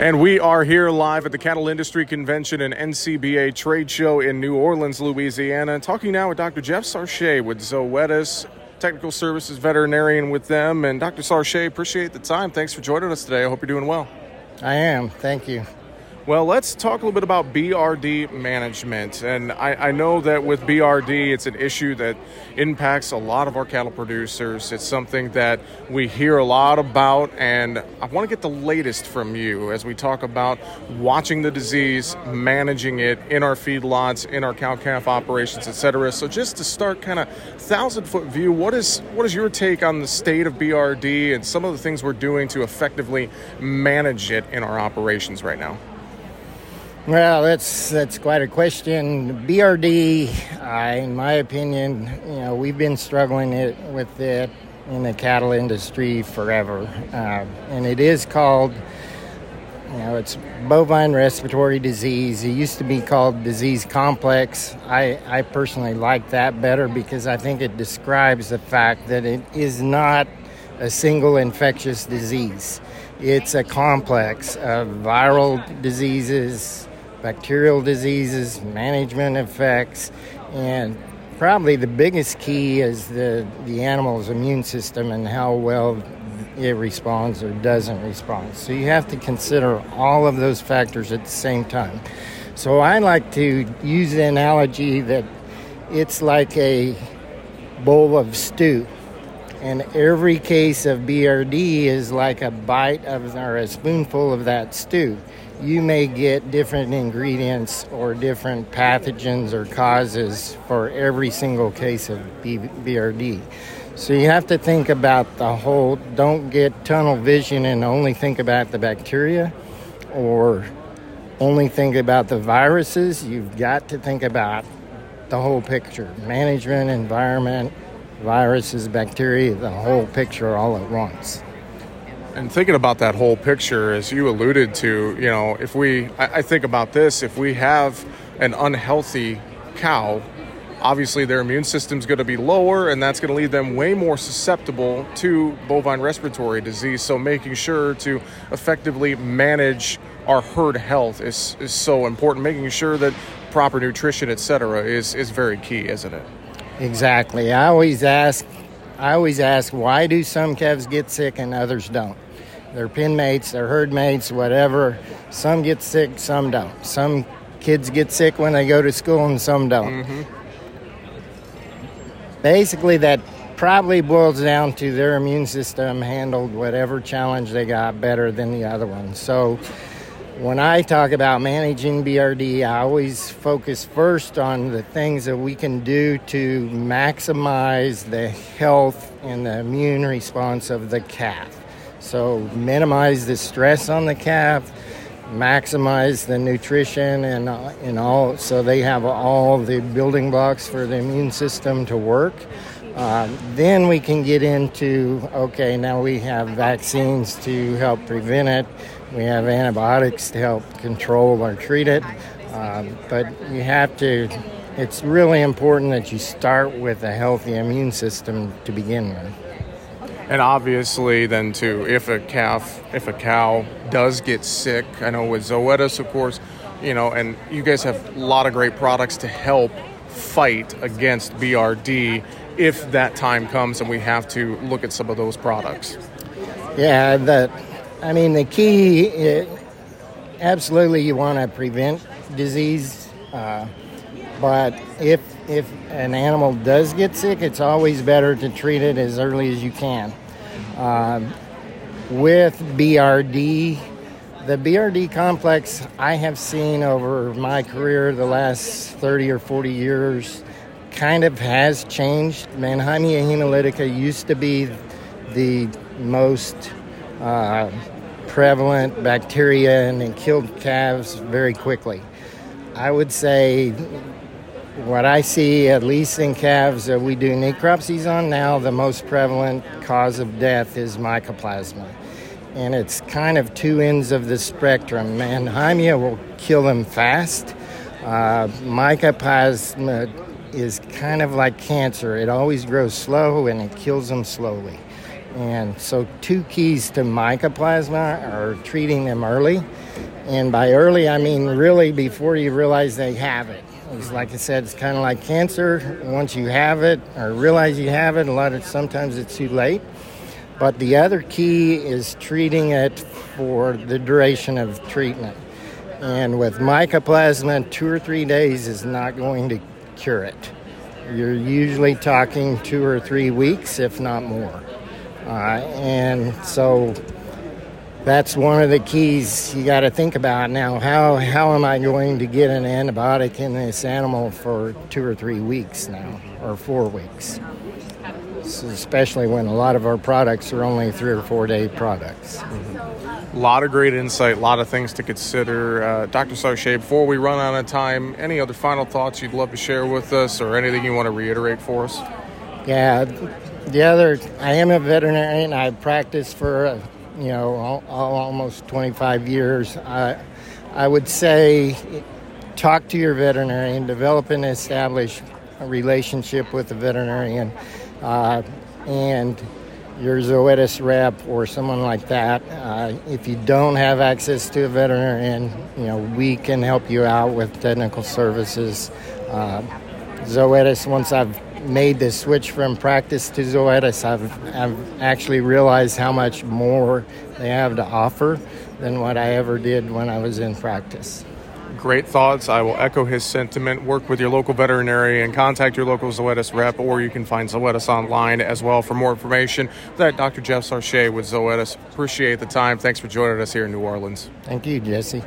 And we are here live at the Cattle Industry Convention and NCBA Trade Show in New Orleans, Louisiana. Talking now with Dr. Jeff Sarche with Zoetis, Technical Services Veterinarian with them. And Dr. Sarche, appreciate the time. Thanks for joining us today. I hope you're doing well. I am. Thank you. Well, let's talk a little bit about BRD management. And I, I, know that with BRD, it's an issue that impacts a lot of our cattle producers. It's something that we hear a lot about, and I want to get the latest from you as we talk about watching the disease, managing it in our feedlots, in our cow calf operations, etc. So, just to start, kind of thousand foot view, what is what is your take on the state of BRD and some of the things we're doing to effectively manage it in our operations right now? Well, that's that's quite a question. BRD, in my opinion, you know, we've been struggling it, with it in the cattle industry forever, uh, and it is called, you know, it's bovine respiratory disease. It used to be called disease complex. I I personally like that better because I think it describes the fact that it is not a single infectious disease. It's a complex of viral diseases, bacterial diseases, management effects, and probably the biggest key is the, the animal's immune system and how well it responds or doesn't respond. So you have to consider all of those factors at the same time. So I like to use the analogy that it's like a bowl of stew. And every case of BRD is like a bite of or a spoonful of that stew you may get different ingredients or different pathogens or causes for every single case of BRD. So you have to think about the whole, don't get tunnel vision and only think about the bacteria or only think about the viruses. You've got to think about the whole picture management, environment, viruses, bacteria, the whole picture all at once. And thinking about that whole picture, as you alluded to, you know, if we, I, I think about this, if we have an unhealthy cow, obviously their immune system's going to be lower and that's going to leave them way more susceptible to bovine respiratory disease. So making sure to effectively manage our herd health is, is so important. Making sure that proper nutrition etc is, is very key isn't it exactly i always ask i always ask why do some calves get sick and others don't their pen mates, their herd mates, whatever. Some get sick, some don't. Some kids get sick when they go to school, and some don't. Mm-hmm. Basically, that probably boils down to their immune system handled whatever challenge they got better than the other one. So, when I talk about managing BRD, I always focus first on the things that we can do to maximize the health and the immune response of the calf. So minimize the stress on the calf, maximize the nutrition and and all, so they have all the building blocks for the immune system to work. Uh, then we can get into okay, now we have vaccines to help prevent it. We have antibiotics to help control or treat it. Um, but you have to, it's really important that you start with a healthy immune system to begin with and obviously then too if a calf if a cow does get sick i know with zoetis of course you know and you guys have a lot of great products to help fight against brd if that time comes and we have to look at some of those products yeah that i mean the key it, absolutely you want to prevent disease uh, but if if an animal does get sick, it's always better to treat it as early as you can. Um, with BRD, the BRD complex I have seen over my career the last 30 or 40 years kind of has changed. Mannheimia hemolytica used to be the most uh, prevalent bacteria and it killed calves very quickly. I would say what I see, at least in calves that we do necropsies on now, the most prevalent cause of death is mycoplasma. And it's kind of two ends of the spectrum. Mannheimia will kill them fast. Uh, mycoplasma is kind of like cancer. It always grows slow and it kills them slowly. And so, two keys to mycoplasma are treating them early And by early, I mean really before you realize they have it. It's like I said, it's kind of like cancer. Once you have it or realize you have it, a lot of sometimes it's too late. But the other key is treating it for the duration of treatment. And with mycoplasma, two or three days is not going to cure it. You're usually talking two or three weeks, if not more. Uh, and so that's one of the keys you got to think about now. How, how am I going to get an antibiotic in this animal for two or three weeks now, or four weeks? So especially when a lot of our products are only three or four day products. A lot of great insight, a lot of things to consider. Uh, Dr. Sarche, before we run out of time, any other final thoughts you'd love to share with us or anything you want to reiterate for us? Yeah, the other, I am a veterinarian. I practiced for, uh, you know, all, all, almost 25 years. I, I would say talk to your veterinarian, develop and establish a relationship with the veterinarian, uh, and your Zoetis rep or someone like that. Uh, if you don't have access to a veterinarian, you know, we can help you out with technical services. Uh, Zoetis, once I've made the switch from practice to Zoetis, I've, I've actually realized how much more they have to offer than what I ever did when I was in practice. Great thoughts. I will echo his sentiment. Work with your local veterinarian, and contact your local Zoetis rep, or you can find Zoetis online as well for more information. That Dr. Jeff Sarche with Zoetis. Appreciate the time. Thanks for joining us here in New Orleans. Thank you, Jesse.